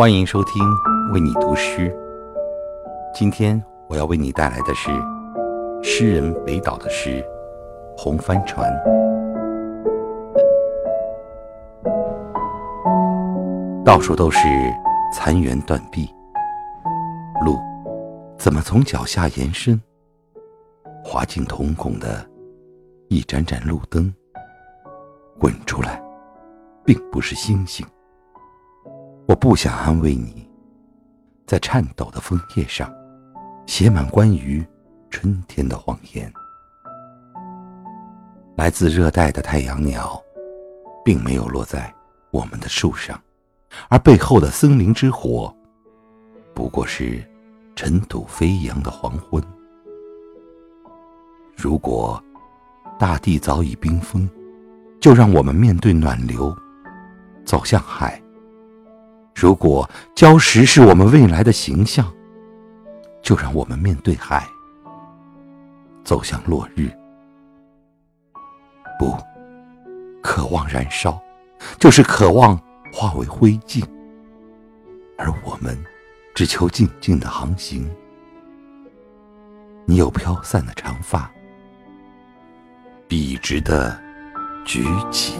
欢迎收听为你读诗。今天我要为你带来的是诗人北岛的诗《红帆船》。到处都是残垣断壁，路怎么从脚下延伸？滑进瞳孔的一盏盏路灯，滚出来，并不是星星。我不想安慰你，在颤抖的枫叶上写满关于春天的谎言。来自热带的太阳鸟，并没有落在我们的树上。而背后的森林之火，不过是尘土飞扬的黄昏。如果大地早已冰封，就让我们面对暖流，走向海。如果礁石是我们未来的形象，就让我们面对海，走向落日。不，渴望燃烧，就是渴望。化为灰烬，而我们只求静静的航行。你有飘散的长发，笔直的举起。